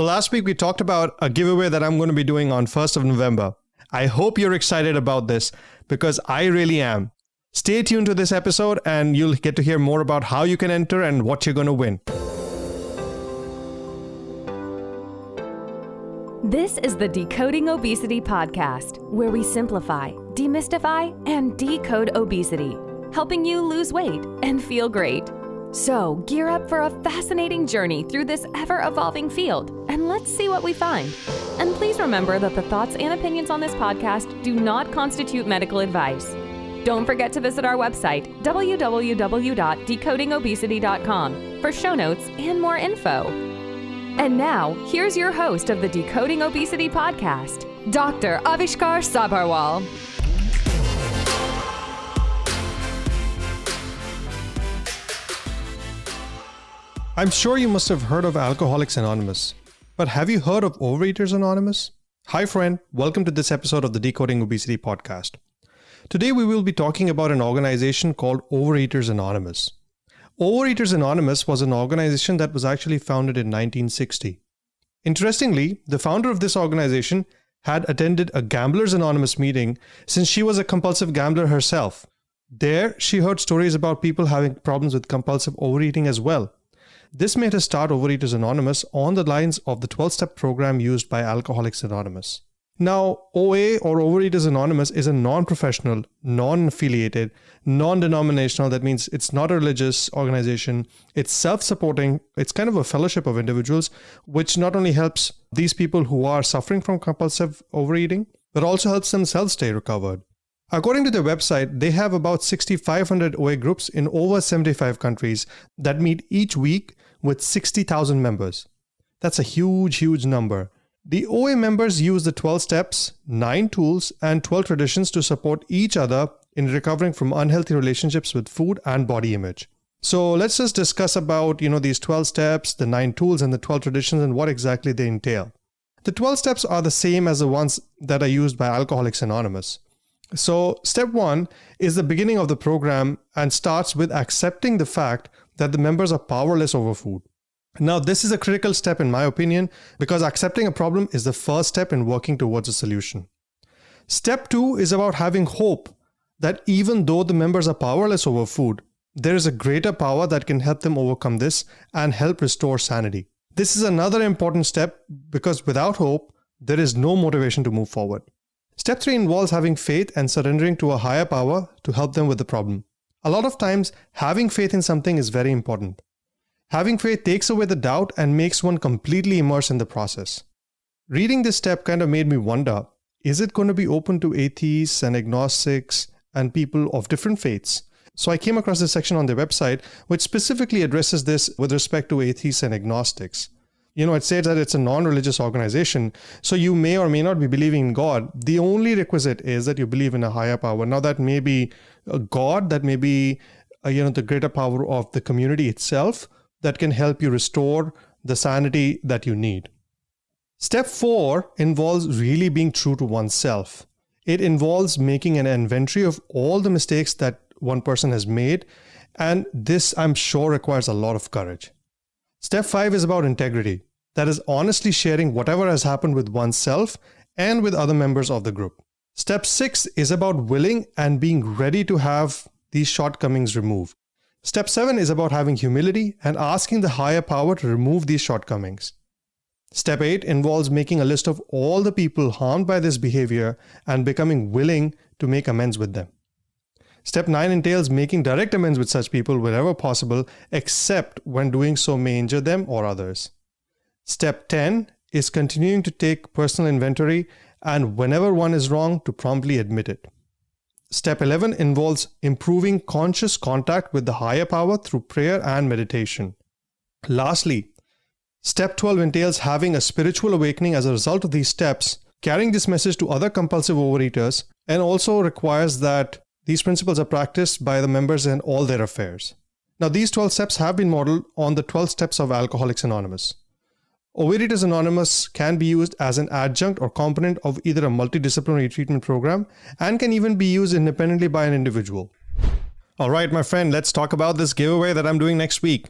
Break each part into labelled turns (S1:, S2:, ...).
S1: So last week we talked about a giveaway that I'm going to be doing on 1st of November. I hope you're excited about this because I really am. Stay tuned to this episode and you'll get to hear more about how you can enter and what you're going to win.
S2: This is the Decoding Obesity Podcast, where we simplify, demystify, and decode obesity, helping you lose weight and feel great. So, gear up for a fascinating journey through this ever evolving field, and let's see what we find. And please remember that the thoughts and opinions on this podcast do not constitute medical advice. Don't forget to visit our website, www.decodingobesity.com, for show notes and more info. And now, here's your host of the Decoding Obesity podcast, Dr. Avishkar Sabharwal.
S1: I'm sure you must have heard of Alcoholics Anonymous, but have you heard of Overeaters Anonymous? Hi, friend. Welcome to this episode of the Decoding Obesity podcast. Today, we will be talking about an organization called Overeaters Anonymous. Overeaters Anonymous was an organization that was actually founded in 1960. Interestingly, the founder of this organization had attended a Gamblers Anonymous meeting since she was a compulsive gambler herself. There, she heard stories about people having problems with compulsive overeating as well. This made her start Overeaters Anonymous on the lines of the 12 step program used by Alcoholics Anonymous. Now, OA or Overeaters Anonymous is a non professional, non affiliated, non denominational, that means it's not a religious organization. It's self supporting, it's kind of a fellowship of individuals, which not only helps these people who are suffering from compulsive overeating, but also helps themselves stay recovered. According to their website, they have about 6,500 OA groups in over 75 countries that meet each week with 60,000 members. That's a huge, huge number. The OA members use the 12 steps, 9 tools, and 12 traditions to support each other in recovering from unhealthy relationships with food and body image. So let's just discuss about, you know, these 12 steps, the 9 tools and the 12 traditions and what exactly they entail. The 12 steps are the same as the ones that are used by Alcoholics Anonymous. So, step 1 is the beginning of the program and starts with accepting the fact that the members are powerless over food. Now, this is a critical step, in my opinion, because accepting a problem is the first step in working towards a solution. Step two is about having hope that even though the members are powerless over food, there is a greater power that can help them overcome this and help restore sanity. This is another important step because without hope, there is no motivation to move forward. Step three involves having faith and surrendering to a higher power to help them with the problem. A lot of times, having faith in something is very important. Having faith takes away the doubt and makes one completely immersed in the process. Reading this step kind of made me wonder is it going to be open to atheists and agnostics and people of different faiths? So I came across this section on their website which specifically addresses this with respect to atheists and agnostics. You know, it says that it's a non religious organization, so you may or may not be believing in God. The only requisite is that you believe in a higher power. Now, that may be a God, that may be, uh, you know, the greater power of the community itself that can help you restore the sanity that you need. Step four involves really being true to oneself. It involves making an inventory of all the mistakes that one person has made, and this, I'm sure, requires a lot of courage. Step five is about integrity. That is honestly sharing whatever has happened with oneself and with other members of the group. Step six is about willing and being ready to have these shortcomings removed. Step seven is about having humility and asking the higher power to remove these shortcomings. Step 8 involves making a list of all the people harmed by this behavior and becoming willing to make amends with them. Step 9 entails making direct amends with such people wherever possible, except when doing so may injure them or others. Step 10 is continuing to take personal inventory and whenever one is wrong, to promptly admit it. Step 11 involves improving conscious contact with the higher power through prayer and meditation. Lastly, step 12 entails having a spiritual awakening as a result of these steps, carrying this message to other compulsive overeaters, and also requires that these principles are practiced by the members in all their affairs. Now, these 12 steps have been modeled on the 12 steps of Alcoholics Anonymous. Overeaters Anonymous can be used as an adjunct or component of either a multidisciplinary treatment program and can even be used independently by an individual. All right, my friend, let's talk about this giveaway that I'm doing next week.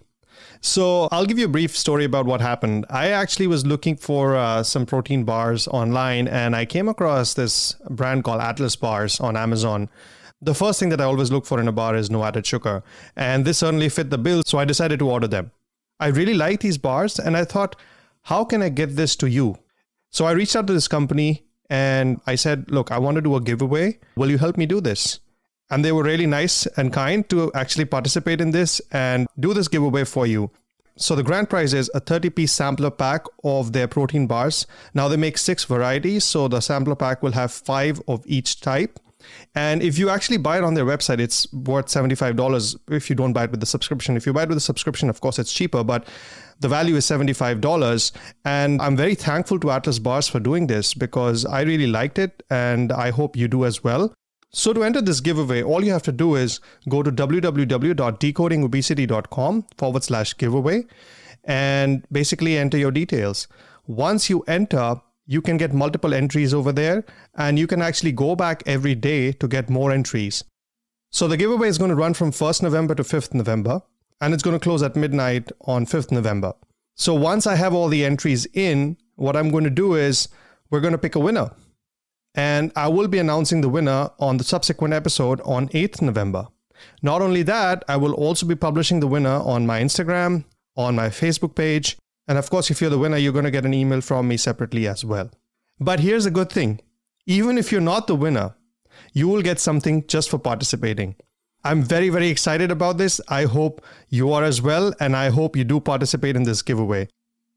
S1: So I'll give you a brief story about what happened. I actually was looking for uh, some protein bars online, and I came across this brand called Atlas Bars on Amazon. The first thing that I always look for in a bar is no added sugar, and this certainly fit the bill, so I decided to order them. I really like these bars, and I thought, how can I get this to you? So I reached out to this company and I said, Look, I want to do a giveaway. Will you help me do this? And they were really nice and kind to actually participate in this and do this giveaway for you. So the grand prize is a 30 piece sampler pack of their protein bars. Now they make six varieties, so the sampler pack will have five of each type. And if you actually buy it on their website, it's worth $75 if you don't buy it with the subscription. If you buy it with the subscription, of course, it's cheaper, but the value is $75. And I'm very thankful to Atlas Bars for doing this because I really liked it and I hope you do as well. So to enter this giveaway, all you have to do is go to www.decodingobesity.com forward slash giveaway and basically enter your details. Once you enter, you can get multiple entries over there and you can actually go back every day to get more entries. So the giveaway is going to run from 1st November to 5th November and it's going to close at midnight on 5th November. So once I have all the entries in, what I'm going to do is we're going to pick a winner and I will be announcing the winner on the subsequent episode on 8th November. Not only that, I will also be publishing the winner on my Instagram, on my Facebook page, and of course, if you're the winner, you're going to get an email from me separately as well. But here's a good thing even if you're not the winner, you will get something just for participating. I'm very, very excited about this. I hope you are as well, and I hope you do participate in this giveaway.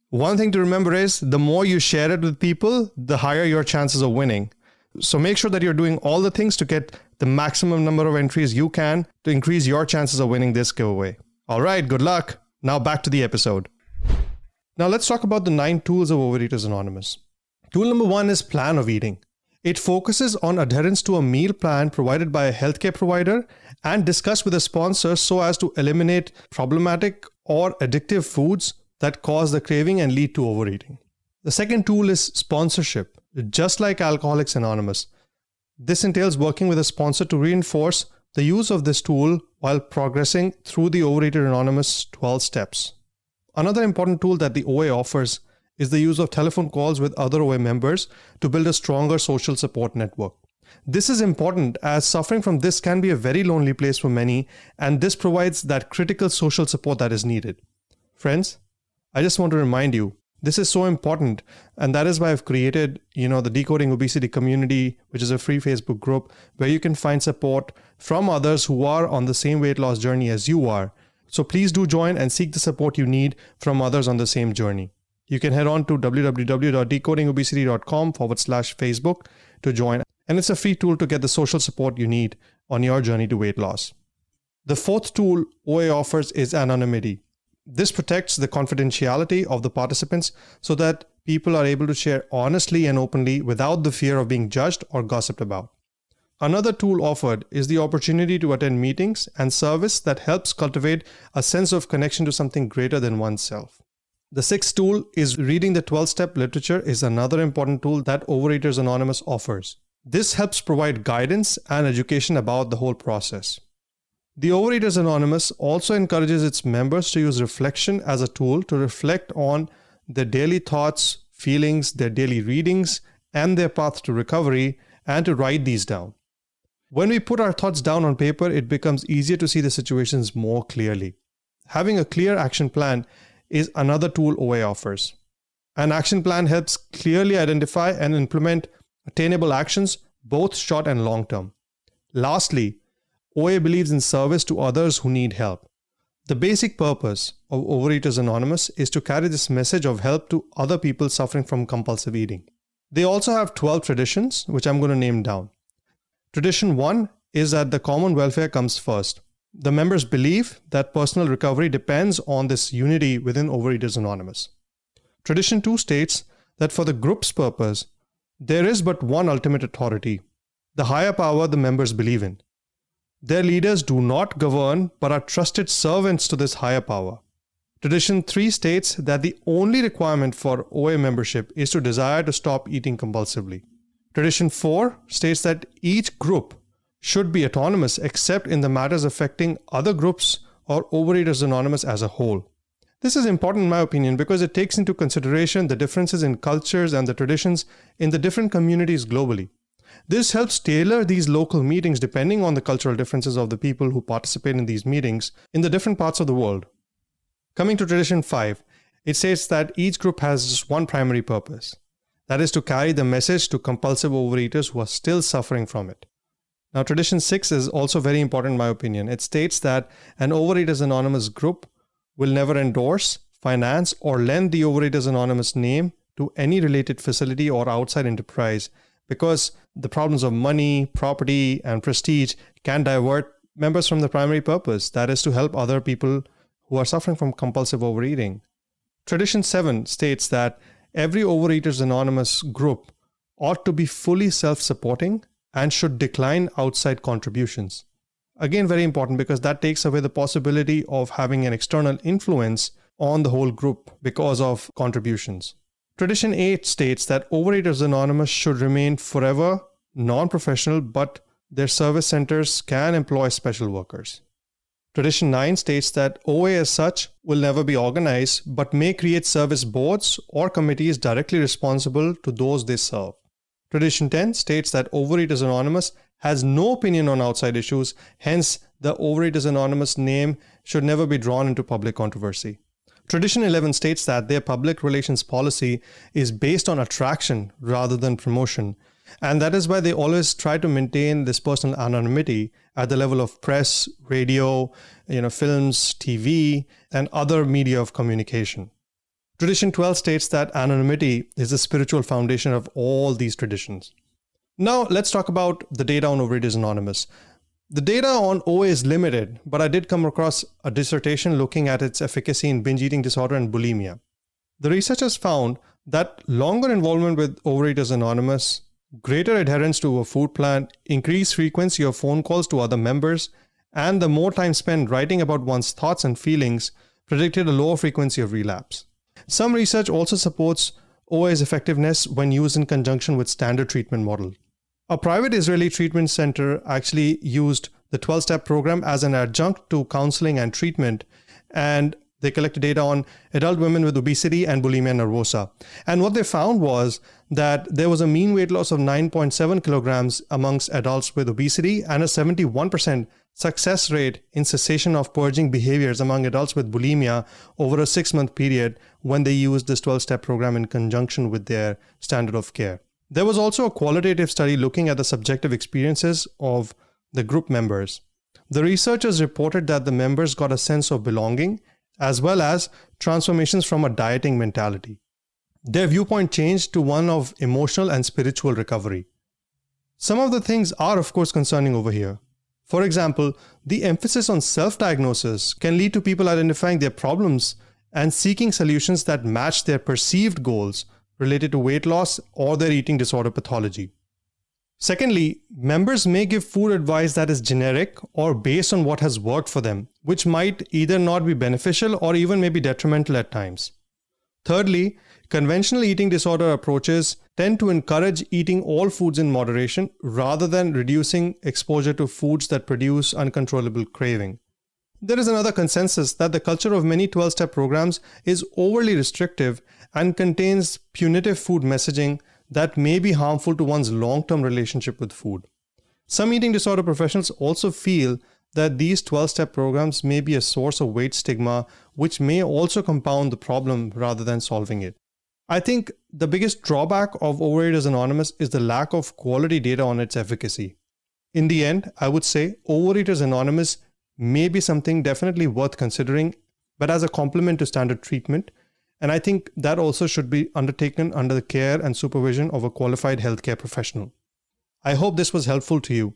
S1: One thing to remember is the more you share it with people, the higher your chances of winning. So make sure that you're doing all the things to get the maximum number of entries you can to increase your chances of winning this giveaway. All right, good luck. Now back to the episode. Now let's talk about the nine tools of Overeaters Anonymous. Tool number one is plan of eating. It focuses on adherence to a meal plan provided by a healthcare provider and discussed with a sponsor so as to eliminate problematic or addictive foods that cause the craving and lead to overeating. The second tool is sponsorship. Just like Alcoholics Anonymous, this entails working with a sponsor to reinforce the use of this tool while progressing through the Overeater Anonymous 12 steps. Another important tool that the OA offers is the use of telephone calls with other OA members to build a stronger social support network. This is important as suffering from this can be a very lonely place for many, and this provides that critical social support that is needed. Friends, I just want to remind you this is so important and that is why i've created you know the decoding obesity community which is a free facebook group where you can find support from others who are on the same weight loss journey as you are so please do join and seek the support you need from others on the same journey. You can head on to www.decodingobesity.com forward slash facebook to join. And it's a free tool to get the social support you need on your journey to weight loss. The fourth tool oa offers is anonymity. This protects the confidentiality of the participants so that people are able to share honestly and openly without the fear of being judged or gossiped about. Another tool offered is the opportunity to attend meetings and service that helps cultivate a sense of connection to something greater than oneself. The sixth tool is reading the 12 step literature is another important tool that Overeaters Anonymous offers. This helps provide guidance and education about the whole process. The Overeaters Anonymous also encourages its members to use reflection as a tool to reflect on their daily thoughts, feelings, their daily readings, and their path to recovery, and to write these down. When we put our thoughts down on paper, it becomes easier to see the situations more clearly. Having a clear action plan is another tool OA offers. An action plan helps clearly identify and implement attainable actions, both short and long term. Lastly, OA believes in service to others who need help. The basic purpose of Overeaters Anonymous is to carry this message of help to other people suffering from compulsive eating. They also have 12 traditions, which I'm going to name down. Tradition 1 is that the common welfare comes first. The members believe that personal recovery depends on this unity within Overeaters Anonymous. Tradition 2 states that for the group's purpose, there is but one ultimate authority, the higher power the members believe in. Their leaders do not govern but are trusted servants to this higher power. Tradition 3 states that the only requirement for OA membership is to desire to stop eating compulsively. Tradition 4 states that each group should be autonomous except in the matters affecting other groups or Overeaters Anonymous as a whole. This is important in my opinion because it takes into consideration the differences in cultures and the traditions in the different communities globally. This helps tailor these local meetings depending on the cultural differences of the people who participate in these meetings in the different parts of the world. Coming to tradition 5, it states that each group has just one primary purpose that is to carry the message to compulsive overeaters who are still suffering from it. Now, tradition 6 is also very important in my opinion. It states that an Overeaters Anonymous group will never endorse, finance, or lend the Overeaters Anonymous name to any related facility or outside enterprise because the problems of money, property, and prestige can divert members from the primary purpose that is to help other people who are suffering from compulsive overeating. Tradition 7 states that every Overeaters Anonymous group ought to be fully self supporting and should decline outside contributions. Again, very important because that takes away the possibility of having an external influence on the whole group because of contributions. Tradition 8 states that Overeaters Anonymous should remain forever non professional, but their service centers can employ special workers. Tradition 9 states that OA as such will never be organized, but may create service boards or committees directly responsible to those they serve. Tradition 10 states that Overeaters Anonymous has no opinion on outside issues, hence, the Overeaters Anonymous name should never be drawn into public controversy. Tradition 11 states that their public relations policy is based on attraction rather than promotion, and that is why they always try to maintain this personal anonymity at the level of press, radio, you know, films, TV, and other media of communication. Tradition 12 states that anonymity is the spiritual foundation of all these traditions. Now, let's talk about the data on Overeaters Anonymous. The data on OA is limited, but I did come across a dissertation looking at its efficacy in binge eating disorder and bulimia. The researchers found that longer involvement with Overeaters Anonymous, greater adherence to a food plan, increased frequency of phone calls to other members, and the more time spent writing about one's thoughts and feelings predicted a lower frequency of relapse. Some research also supports OA's effectiveness when used in conjunction with standard treatment model. A private Israeli treatment center actually used the 12 step program as an adjunct to counseling and treatment, and they collected data on adult women with obesity and bulimia nervosa. And what they found was that there was a mean weight loss of 9.7 kilograms amongst adults with obesity and a 71% success rate in cessation of purging behaviors among adults with bulimia over a six month period when they used this 12 step program in conjunction with their standard of care. There was also a qualitative study looking at the subjective experiences of the group members. The researchers reported that the members got a sense of belonging as well as transformations from a dieting mentality. Their viewpoint changed to one of emotional and spiritual recovery. Some of the things are, of course, concerning over here. For example, the emphasis on self diagnosis can lead to people identifying their problems and seeking solutions that match their perceived goals related to weight loss or their eating disorder pathology. Secondly, members may give food advice that is generic or based on what has worked for them, which might either not be beneficial or even may be detrimental at times. Thirdly, conventional eating disorder approaches tend to encourage eating all foods in moderation rather than reducing exposure to foods that produce uncontrollable craving. There is another consensus that the culture of many 12 step programs is overly restrictive and contains punitive food messaging that may be harmful to one's long term relationship with food. Some eating disorder professionals also feel that these 12 step programs may be a source of weight stigma, which may also compound the problem rather than solving it. I think the biggest drawback of Overeaters Anonymous is the lack of quality data on its efficacy. In the end, I would say Overeaters Anonymous may be something definitely worth considering, but as a complement to standard treatment, and I think that also should be undertaken under the care and supervision of a qualified healthcare professional. I hope this was helpful to you.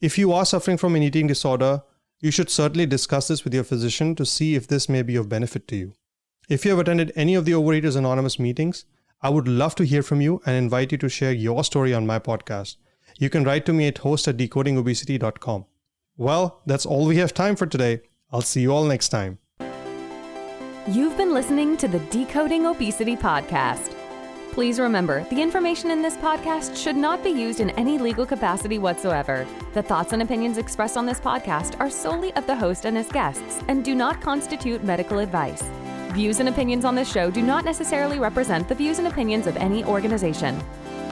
S1: If you are suffering from an eating disorder, you should certainly discuss this with your physician to see if this may be of benefit to you. If you have attended any of the Overeaters Anonymous meetings, I would love to hear from you and invite you to share your story on my podcast. You can write to me at host at decodingobesity.com. Well, that's all we have time for today. I'll see you all next time.
S2: You've been listening to the Decoding Obesity podcast. Please remember, the information in this podcast should not be used in any legal capacity whatsoever. The thoughts and opinions expressed on this podcast are solely of the host and his guests and do not constitute medical advice. Views and opinions on this show do not necessarily represent the views and opinions of any organization.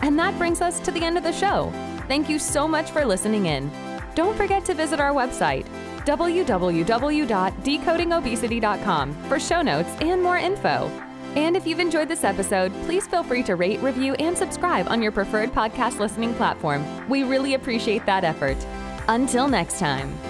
S2: And that brings us to the end of the show. Thank you so much for listening in. Don't forget to visit our website, www.decodingobesity.com, for show notes and more info. And if you've enjoyed this episode, please feel free to rate, review, and subscribe on your preferred podcast listening platform. We really appreciate that effort. Until next time.